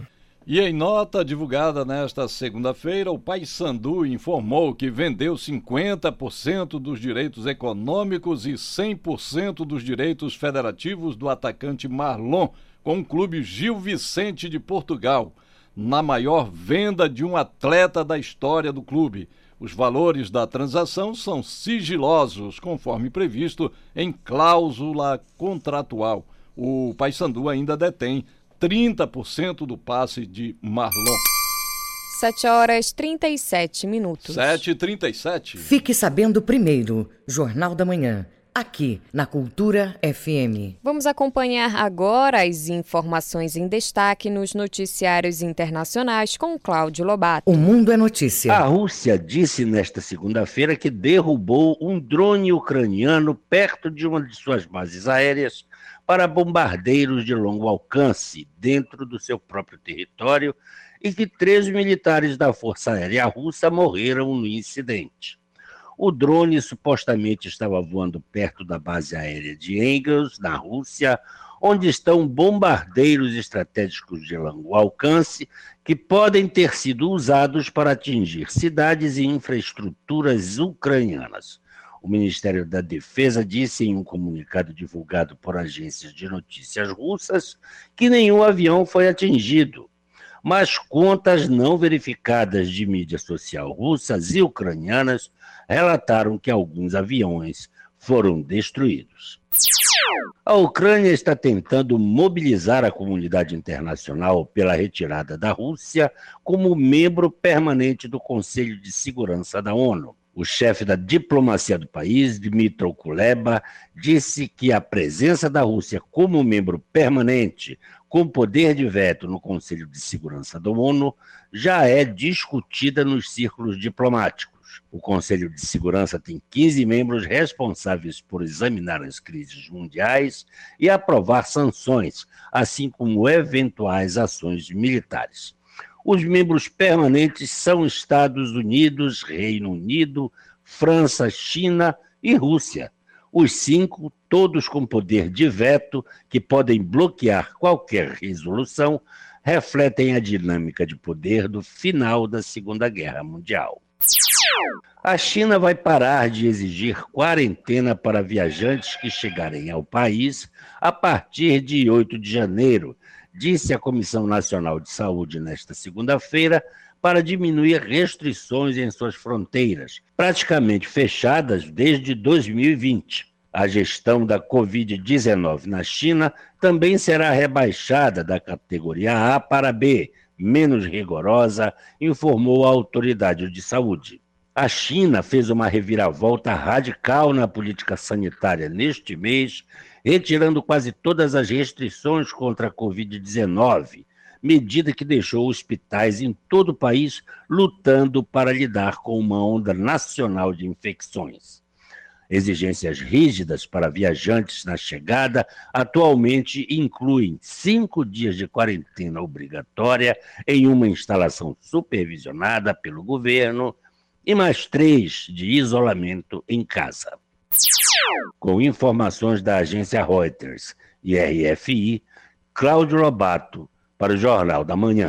E em nota divulgada nesta segunda-feira, o Paysandu informou que vendeu 50% dos direitos econômicos e 100% dos direitos federativos do atacante Marlon com o clube Gil Vicente de Portugal, na maior venda de um atleta da história do clube. Os valores da transação são sigilosos, conforme previsto em cláusula contratual. O Paysandu ainda detém 30% do passe de Marlon. 7 horas 37 minutos. 7h37. Fique sabendo primeiro, Jornal da Manhã. Aqui na Cultura FM. Vamos acompanhar agora as informações em destaque nos noticiários internacionais com Cláudio Lobato. O Mundo é Notícia. A Rússia disse nesta segunda-feira que derrubou um drone ucraniano perto de uma de suas bases aéreas para bombardeiros de longo alcance dentro do seu próprio território e que três militares da Força Aérea Russa morreram no incidente. O drone supostamente estava voando perto da base aérea de Engels, na Rússia, onde estão bombardeiros estratégicos de longo alcance que podem ter sido usados para atingir cidades e infraestruturas ucranianas. O Ministério da Defesa disse em um comunicado divulgado por agências de notícias russas que nenhum avião foi atingido, mas contas não verificadas de mídia social russas e ucranianas relataram que alguns aviões foram destruídos. A Ucrânia está tentando mobilizar a comunidade internacional pela retirada da Rússia como membro permanente do Conselho de Segurança da ONU. O chefe da diplomacia do país, Dmitry Kuleba, disse que a presença da Rússia como membro permanente, com poder de veto no Conselho de Segurança da ONU, já é discutida nos círculos diplomáticos. O Conselho de Segurança tem 15 membros responsáveis por examinar as crises mundiais e aprovar sanções, assim como eventuais ações militares. Os membros permanentes são Estados Unidos, Reino Unido, França, China e Rússia. Os cinco, todos com poder de veto, que podem bloquear qualquer resolução, refletem a dinâmica de poder do final da Segunda Guerra Mundial. A China vai parar de exigir quarentena para viajantes que chegarem ao país a partir de 8 de janeiro, disse a Comissão Nacional de Saúde nesta segunda-feira, para diminuir restrições em suas fronteiras, praticamente fechadas desde 2020. A gestão da Covid-19 na China também será rebaixada da categoria A para B, menos rigorosa, informou a autoridade de saúde. A China fez uma reviravolta radical na política sanitária neste mês retirando quase todas as restrições contra a Covid-19, medida que deixou hospitais em todo o país lutando para lidar com uma onda nacional de infecções. Exigências rígidas para viajantes na chegada atualmente incluem cinco dias de quarentena obrigatória em uma instalação supervisionada pelo governo e mais três de isolamento em casa. Com informações da agência Reuters e RFI, Cláudio Lobato, para o Jornal da Manhã.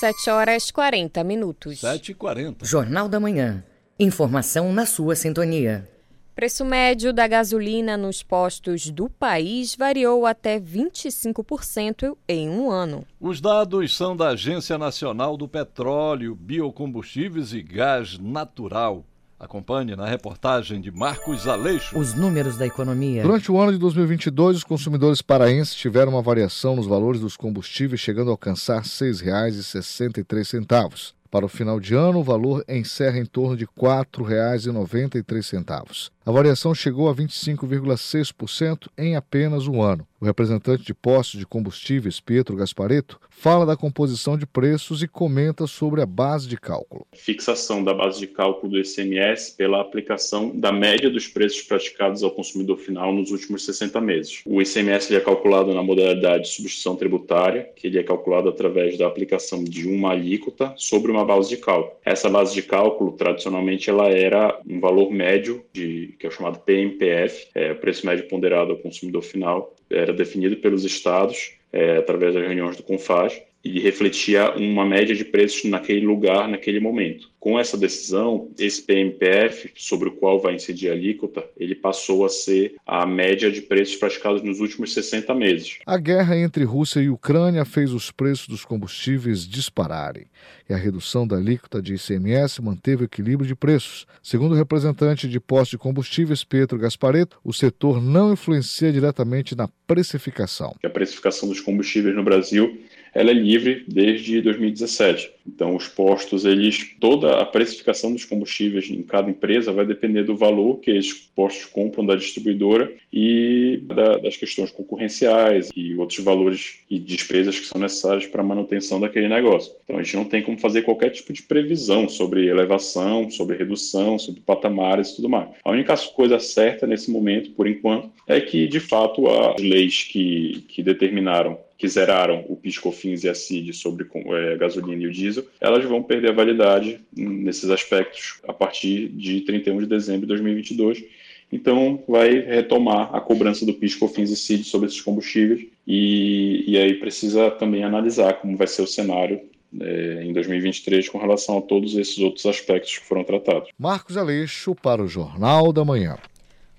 7 horas 40 minutos. 7 e 40. Jornal da Manhã. Informação na sua sintonia. Preço médio da gasolina nos postos do país variou até 25% em um ano. Os dados são da Agência Nacional do Petróleo, Biocombustíveis e Gás Natural. Acompanhe na reportagem de Marcos Aleixo. Os números da economia. Durante o ano de 2022, os consumidores paraenses tiveram uma variação nos valores dos combustíveis, chegando a alcançar R$ 6,63. Para o final de ano, o valor encerra em torno de R$ 4,93. A variação chegou a 25,6% em apenas um ano. O representante de postos de combustíveis, Pietro Gaspareto, fala da composição de preços e comenta sobre a base de cálculo. Fixação da base de cálculo do ICMS pela aplicação da média dos preços praticados ao consumidor final nos últimos 60 meses. O ICMS é calculado na modalidade de substituição tributária, que ele é calculado através da aplicação de uma alíquota sobre uma base de cálculo. Essa base de cálculo, tradicionalmente, ela era um valor médio de que é o chamado PMPF, é, preço médio ponderado ao consumidor final, era definido pelos estados é, através das reuniões do CONFAS e refletia uma média de preços naquele lugar, naquele momento. Com essa decisão, esse PMPF, sobre o qual vai incidir a alíquota, ele passou a ser a média de preços praticados nos últimos 60 meses. A guerra entre Rússia e Ucrânia fez os preços dos combustíveis dispararem e a redução da alíquota de ICMS manteve o equilíbrio de preços. Segundo o representante de postos de combustíveis, Pedro Gaspareto, o setor não influencia diretamente na precificação. A precificação dos combustíveis no Brasil ela é livre desde 2017. Então, os postos, eles, toda a precificação dos combustíveis em cada empresa vai depender do valor que esses postos compram da distribuidora e da, das questões concorrenciais e outros valores e despesas que são necessários para a manutenção daquele negócio. Então, a gente não tem como fazer qualquer tipo de previsão sobre elevação, sobre redução, sobre patamares e tudo mais. A única coisa certa nesse momento, por enquanto, é que, de fato, as leis que, que determinaram que zeraram o PIS/COFINS e a CID sobre é, gasolina e o diesel, elas vão perder a validade nesses aspectos a partir de 31 de dezembro de 2022. Então, vai retomar a cobrança do PIS/COFINS e CID sobre esses combustíveis e, e aí precisa também analisar como vai ser o cenário é, em 2023 com relação a todos esses outros aspectos que foram tratados. Marcos Aleixo para o Jornal da Manhã.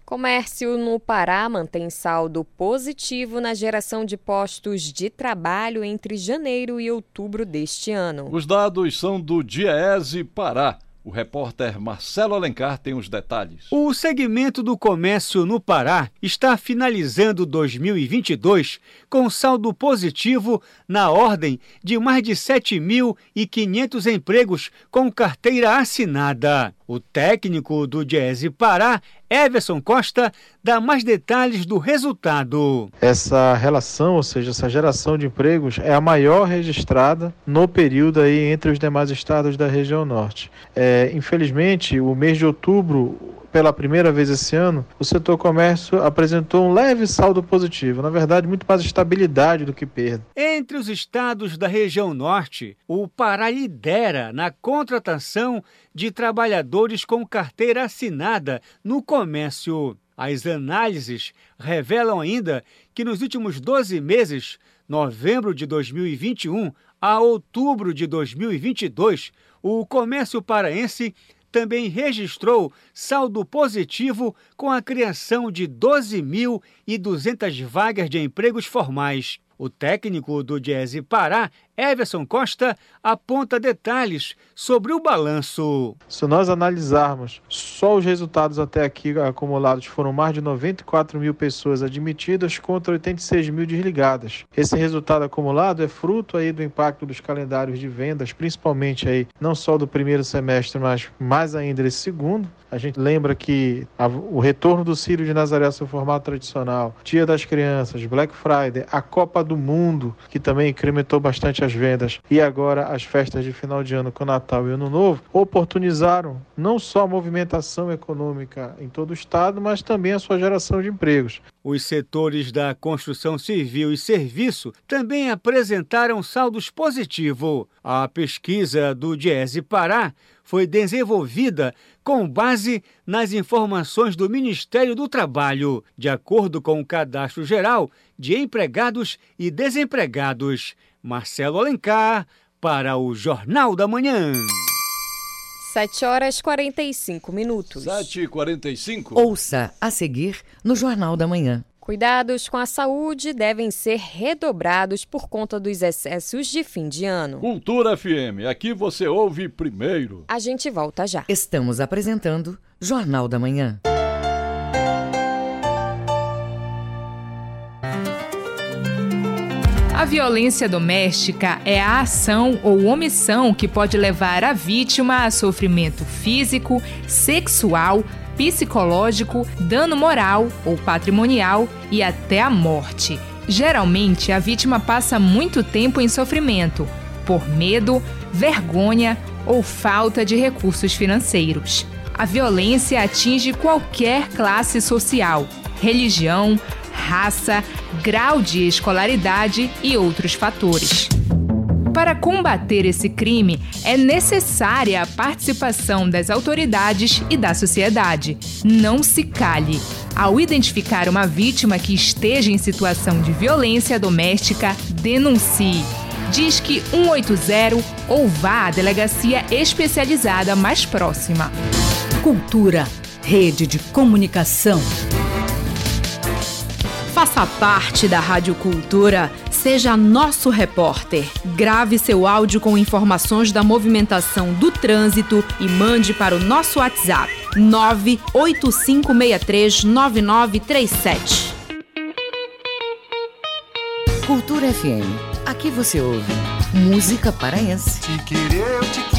Comércio no Pará mantém saldo positivo na geração de postos de trabalho entre janeiro e outubro deste ano. Os dados são do Diese Pará. O repórter Marcelo Alencar tem os detalhes. O segmento do comércio no Pará está finalizando 2022 com saldo positivo na ordem de mais de 7.500 empregos com carteira assinada. O técnico do Diese Pará, Everson Costa, dá mais detalhes do resultado. Essa relação, ou seja, essa geração de empregos, é a maior registrada no período aí entre os demais estados da região norte. É, infelizmente, o mês de outubro pela primeira vez esse ano, o setor comércio apresentou um leve saldo positivo, na verdade, muito mais estabilidade do que perda. Entre os estados da região norte, o Pará lidera na contratação de trabalhadores com carteira assinada no comércio. As análises revelam ainda que nos últimos 12 meses, novembro de 2021 a outubro de 2022, o comércio paraense também registrou saldo positivo com a criação de 12.200 vagas de empregos formais. O técnico do Diese Pará, Everson Costa, aponta detalhes sobre o balanço. Se nós analisarmos só os resultados até aqui acumulados, foram mais de 94 mil pessoas admitidas contra 86 mil desligadas. Esse resultado acumulado é fruto aí do impacto dos calendários de vendas, principalmente aí não só do primeiro semestre, mas mais ainda desse segundo. A gente lembra que a, o retorno do Círio de Nazaré ao seu formato tradicional, Dia das Crianças, Black Friday, a Copa do Mundo, que também incrementou bastante as vendas, e agora as festas de final de ano com Natal e Ano Novo, oportunizaram não só a movimentação econômica em todo o estado, mas também a sua geração de empregos. Os setores da construção civil e serviço também apresentaram saldos positivos. A pesquisa do Diese Pará foi desenvolvida com base nas informações do Ministério do Trabalho, de acordo com o Cadastro Geral de Empregados e Desempregados. Marcelo Alencar, para o Jornal da Manhã. 7 horas 45 minutos. 7 e 45 Ouça a seguir no Jornal da Manhã. Cuidados com a saúde devem ser redobrados por conta dos excessos de fim de ano. Cultura FM, aqui você ouve primeiro. A gente volta já. Estamos apresentando Jornal da Manhã. Violência doméstica é a ação ou omissão que pode levar a vítima a sofrimento físico, sexual, psicológico, dano moral ou patrimonial e até a morte. Geralmente, a vítima passa muito tempo em sofrimento por medo, vergonha ou falta de recursos financeiros. A violência atinge qualquer classe social, religião, raça, grau de escolaridade e outros fatores. Para combater esse crime, é necessária a participação das autoridades e da sociedade. Não se cale. Ao identificar uma vítima que esteja em situação de violência doméstica, denuncie. Disque 180 ou vá à delegacia especializada mais próxima. Cultura, rede de comunicação. Faça parte da Rádio Cultura. Seja nosso repórter. Grave seu áudio com informações da movimentação do trânsito e mande para o nosso WhatsApp 985639937. Cultura FM. Aqui você ouve música paraense. Te querer, eu te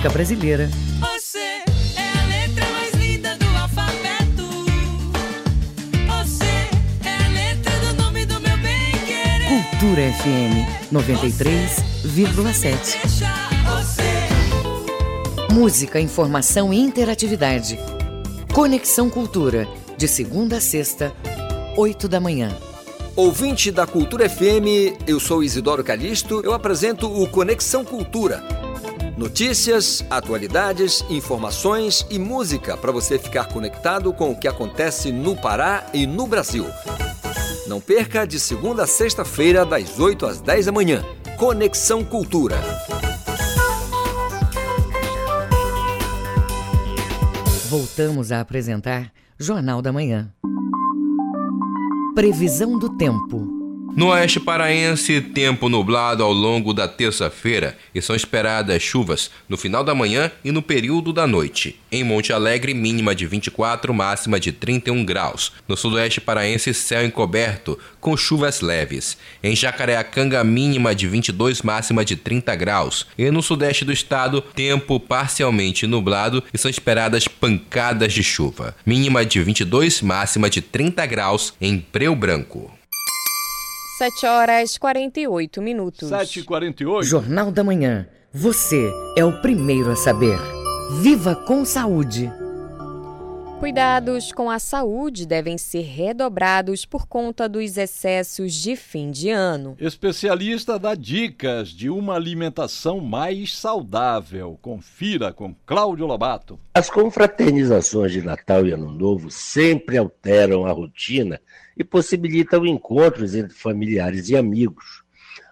Música brasileira. Você é a letra mais linda do alfabeto. Você é a letra do nome do meu bem querer. Cultura FM 93,7. Deixa você. Música, informação e interatividade. Conexão Cultura, de segunda a sexta, 8 da manhã. Ouvinte da Cultura FM, eu sou Isidoro Calixto, eu apresento o Conexão Cultura. Notícias, atualidades, informações e música para você ficar conectado com o que acontece no Pará e no Brasil. Não perca de segunda a sexta-feira, das 8 às 10 da manhã. Conexão Cultura. Voltamos a apresentar Jornal da Manhã. Previsão do tempo. No oeste paraense, tempo nublado ao longo da terça-feira e são esperadas chuvas no final da manhã e no período da noite. Em Monte Alegre, mínima de 24, máxima de 31 graus. No sudoeste paraense, céu encoberto, com chuvas leves. Em Jacareacanga, mínima de 22, máxima de 30 graus. E no sudeste do estado, tempo parcialmente nublado e são esperadas pancadas de chuva. Mínima de 22, máxima de 30 graus em Preu Branco. 7 horas 48 minutos. 7 e 48 Jornal da Manhã. Você é o primeiro a saber. Viva com saúde. Cuidados com a saúde devem ser redobrados por conta dos excessos de fim de ano. Especialista dá dicas de uma alimentação mais saudável. Confira com Cláudio Lobato. As confraternizações de Natal e Ano Novo sempre alteram a rotina e possibilitam encontros entre familiares e amigos.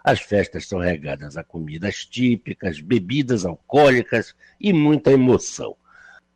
As festas são regadas a comidas típicas, bebidas alcoólicas e muita emoção.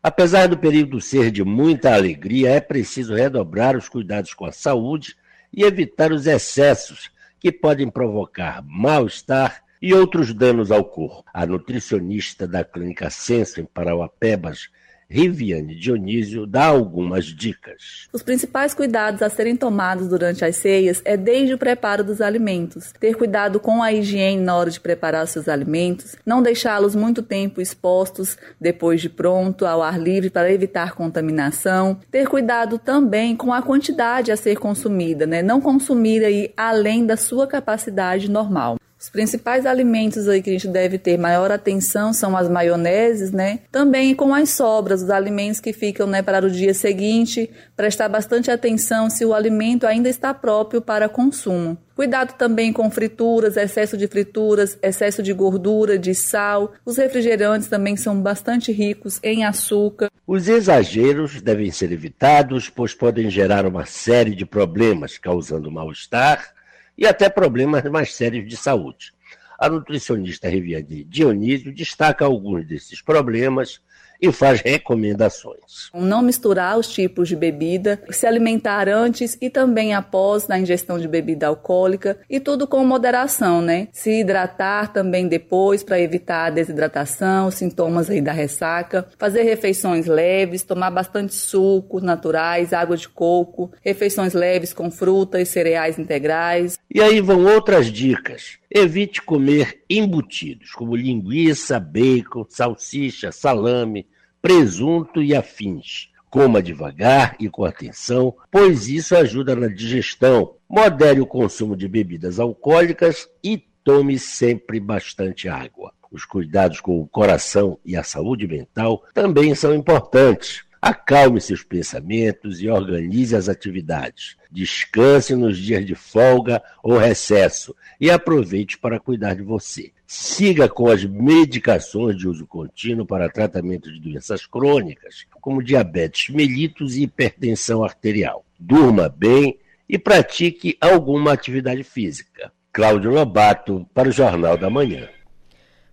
Apesar do período ser de muita alegria, é preciso redobrar os cuidados com a saúde e evitar os excessos que podem provocar mal-estar e outros danos ao corpo. A nutricionista da Clínica Senso em Parauapebas, Riviane Dionísio dá algumas dicas. Os principais cuidados a serem tomados durante as ceias é desde o preparo dos alimentos, ter cuidado com a higiene na hora de preparar seus alimentos, não deixá-los muito tempo expostos depois de pronto ao ar livre para evitar contaminação, ter cuidado também com a quantidade a ser consumida, né? Não consumir aí além da sua capacidade normal. Os principais alimentos aí que a gente deve ter maior atenção são as maioneses, né? Também com as sobras, os alimentos que ficam, né, para o dia seguinte, prestar bastante atenção se o alimento ainda está próprio para consumo. Cuidado também com frituras, excesso de frituras, excesso de gordura, de sal. Os refrigerantes também são bastante ricos em açúcar. Os exageros devem ser evitados, pois podem gerar uma série de problemas, causando mal-estar e até problemas mais sérios de saúde. A nutricionista Riviane Dionísio destaca alguns desses problemas e faz recomendações. Não misturar os tipos de bebida, se alimentar antes e também após na ingestão de bebida alcoólica e tudo com moderação, né? Se hidratar também depois para evitar a desidratação, sintomas aí da ressaca, fazer refeições leves, tomar bastante sucos naturais, água de coco, refeições leves com frutas, cereais integrais. E aí vão outras dicas. Evite comer embutidos, como linguiça, bacon, salsicha, salame, presunto e afins. Coma devagar e com atenção, pois isso ajuda na digestão. Modere o consumo de bebidas alcoólicas e tome sempre bastante água. Os cuidados com o coração e a saúde mental também são importantes. Acalme seus pensamentos e organize as atividades. Descanse nos dias de folga ou recesso e aproveite para cuidar de você. Siga com as medicações de uso contínuo para tratamento de doenças crônicas, como diabetes mellitus e hipertensão arterial. Durma bem e pratique alguma atividade física. Cláudio Lobato, para o Jornal da Manhã.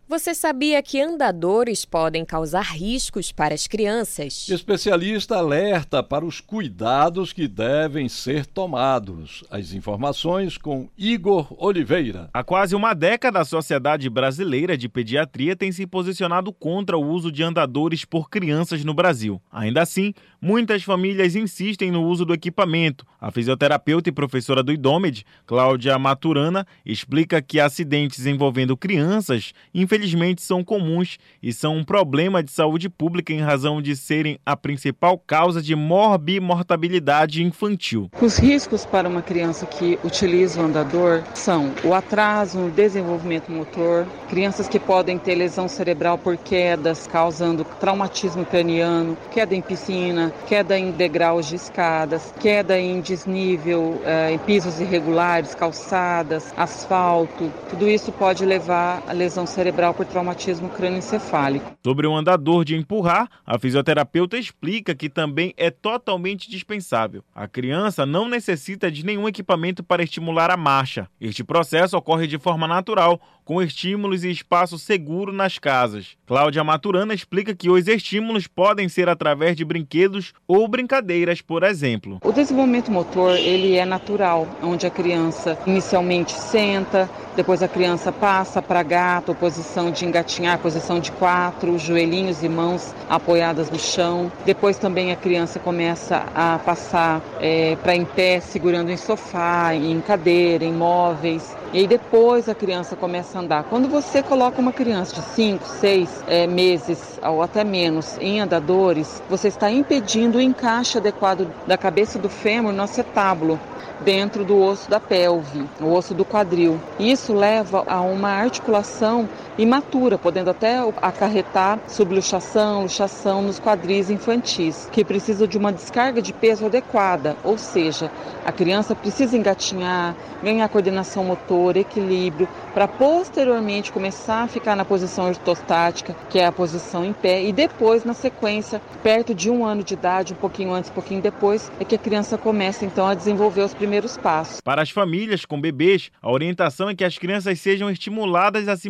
Você sabia que andadores podem causar riscos para as crianças? Especialista alerta para os cuidados que devem ser tomados. As informações com Igor Oliveira. Há quase uma década, a Sociedade Brasileira de Pediatria tem se posicionado contra o uso de andadores por crianças no Brasil. Ainda assim, muitas famílias insistem no uso do equipamento. A fisioterapeuta e professora do IDOMED, Cláudia Maturana, explica que acidentes envolvendo crianças, infelizmente, são comuns e são um problema de saúde pública em razão de serem a principal causa de morbimortabilidade infantil. Os riscos para uma criança que utiliza o andador são o atraso no desenvolvimento motor, crianças que podem ter lesão cerebral por quedas, causando traumatismo craniano, queda em piscina, queda em degraus de escadas, queda em desnível, eh, em pisos irregulares, calçadas, asfalto. Tudo isso pode levar a lesão cerebral por traumatismo crânioencefálico. Sobre o andador de empurrar, a fisioterapeuta explica que também é totalmente dispensável. A criança não necessita de nenhum equipamento para estimular a marcha. Este processo ocorre de forma natural, com estímulos e espaço seguro nas casas. Cláudia Maturana explica que os estímulos podem ser através de brinquedos ou brincadeiras, por exemplo. O desenvolvimento motor, ele é natural, onde a criança inicialmente senta, depois a criança passa para gato, posição de engatinhar, posição de quatro, joelhinhos e mãos apoiadas no chão. Depois também a criança começa a passar é, para em pé, segurando em sofá, em cadeira, em móveis. E aí depois a criança começa a andar. Quando você coloca uma criança de 5, 6 é, meses ou até menos em andadores, você está impedindo o encaixe adequado da cabeça do fêmur no acetábulo dentro do osso da pelve, o osso do quadril. Isso leva a uma articulação imatura, podendo até acarretar subluxação, luxação nos quadris infantis, que precisam de uma descarga de peso adequada, ou seja, a criança precisa engatinhar, ganhar coordenação motor, equilíbrio, para posteriormente começar a ficar na posição ortostática, que é a posição em pé, e depois, na sequência, perto de um ano de idade, um pouquinho antes, um pouquinho depois, é que a criança começa então a desenvolver os primeiros passos. Para as famílias com bebês, a orientação é que as crianças sejam estimuladas a se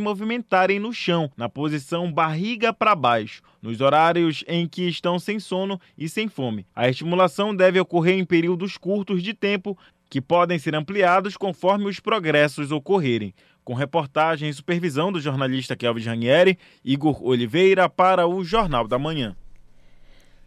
no chão, na posição barriga para baixo, nos horários em que estão sem sono e sem fome. A estimulação deve ocorrer em períodos curtos de tempo que podem ser ampliados conforme os progressos ocorrerem. Com reportagem e supervisão do jornalista Kelvin Ranieri, Igor Oliveira para o Jornal da Manhã.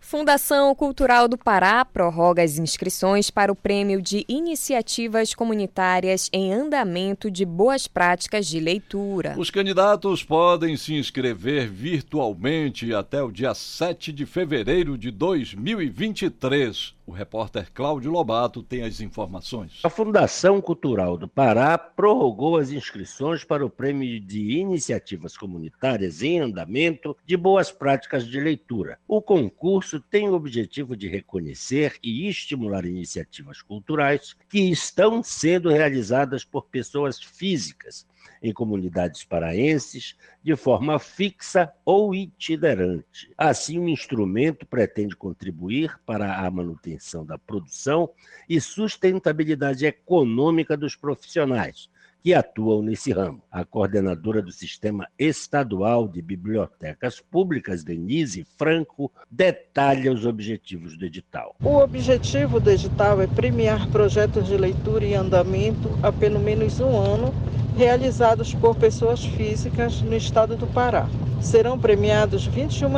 Fundação Cultural do Pará prorroga as inscrições para o Prêmio de Iniciativas Comunitárias em Andamento de Boas Práticas de Leitura. Os candidatos podem se inscrever virtualmente até o dia 7 de fevereiro de 2023. O repórter Cláudio Lobato tem as informações. A Fundação Cultural do Pará prorrogou as inscrições para o Prêmio de Iniciativas Comunitárias em Andamento de Boas Práticas de Leitura. O concurso tem o objetivo de reconhecer e estimular iniciativas culturais que estão sendo realizadas por pessoas físicas em comunidades paraenses de forma fixa ou itinerante. Assim, o instrumento pretende contribuir para a manutenção da produção e sustentabilidade econômica dos profissionais que atuam nesse ramo. A coordenadora do Sistema Estadual de Bibliotecas Públicas, Denise Franco, detalha os objetivos do edital. O objetivo do edital é premiar projetos de leitura em andamento há pelo menos um ano realizados por pessoas físicas no estado do Pará. Serão premiados 21,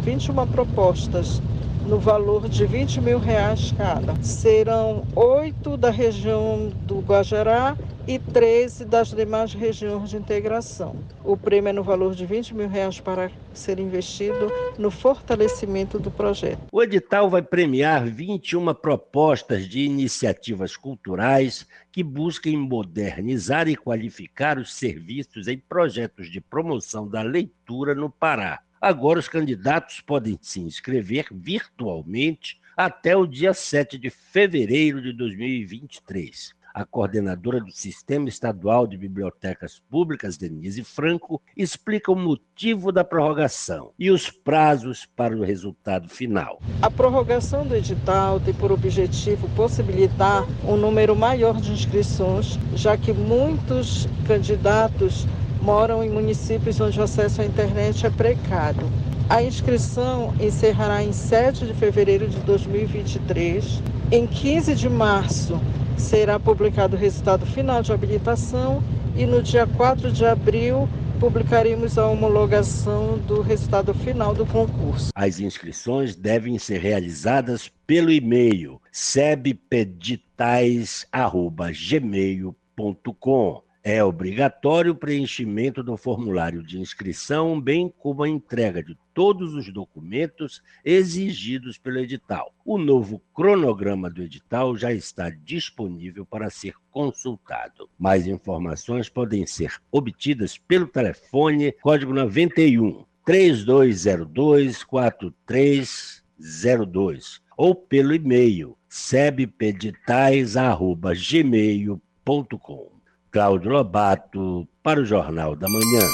21 propostas no valor de 20 mil reais cada. Serão oito da região do Guajará e 13 das demais regiões de integração. O prêmio é no valor de 20 mil reais para ser investido no fortalecimento do projeto. O edital vai premiar 21 propostas de iniciativas culturais que busquem modernizar e qualificar os serviços em projetos de promoção da leitura no Pará. Agora, os candidatos podem se inscrever virtualmente até o dia 7 de fevereiro de 2023 a coordenadora do Sistema Estadual de Bibliotecas Públicas, Denise Franco, explica o motivo da prorrogação e os prazos para o resultado final. A prorrogação do edital tem por objetivo possibilitar um número maior de inscrições, já que muitos candidatos moram em municípios onde o acesso à internet é precário. A inscrição encerrará em 7 de fevereiro de 2023. Em 15 de março, será publicado o resultado final de habilitação e no dia 4 de abril publicaremos a homologação do resultado final do concurso. As inscrições devem ser realizadas pelo e-mail sebpeditais@gmail.com. É obrigatório o preenchimento do formulário de inscrição, bem como a entrega de todos os documentos exigidos pelo edital. O novo cronograma do edital já está disponível para ser consultado. Mais informações podem ser obtidas pelo telefone código 91 3202 4302 ou pelo e-mail sebpeditais@gmail.com. Cláudio Lobato, para o Jornal da Manhã.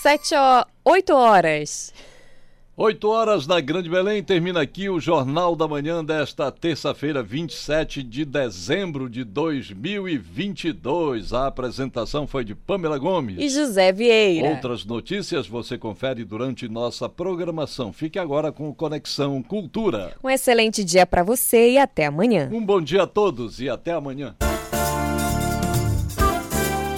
Sete ho... Oito horas. 8 horas na Grande Belém, termina aqui o Jornal da Manhã desta terça-feira, 27 de dezembro de 2022. A apresentação foi de Pamela Gomes e José Vieira. Outras notícias você confere durante nossa programação. Fique agora com Conexão Cultura. Um excelente dia para você e até amanhã. Um bom dia a todos e até amanhã.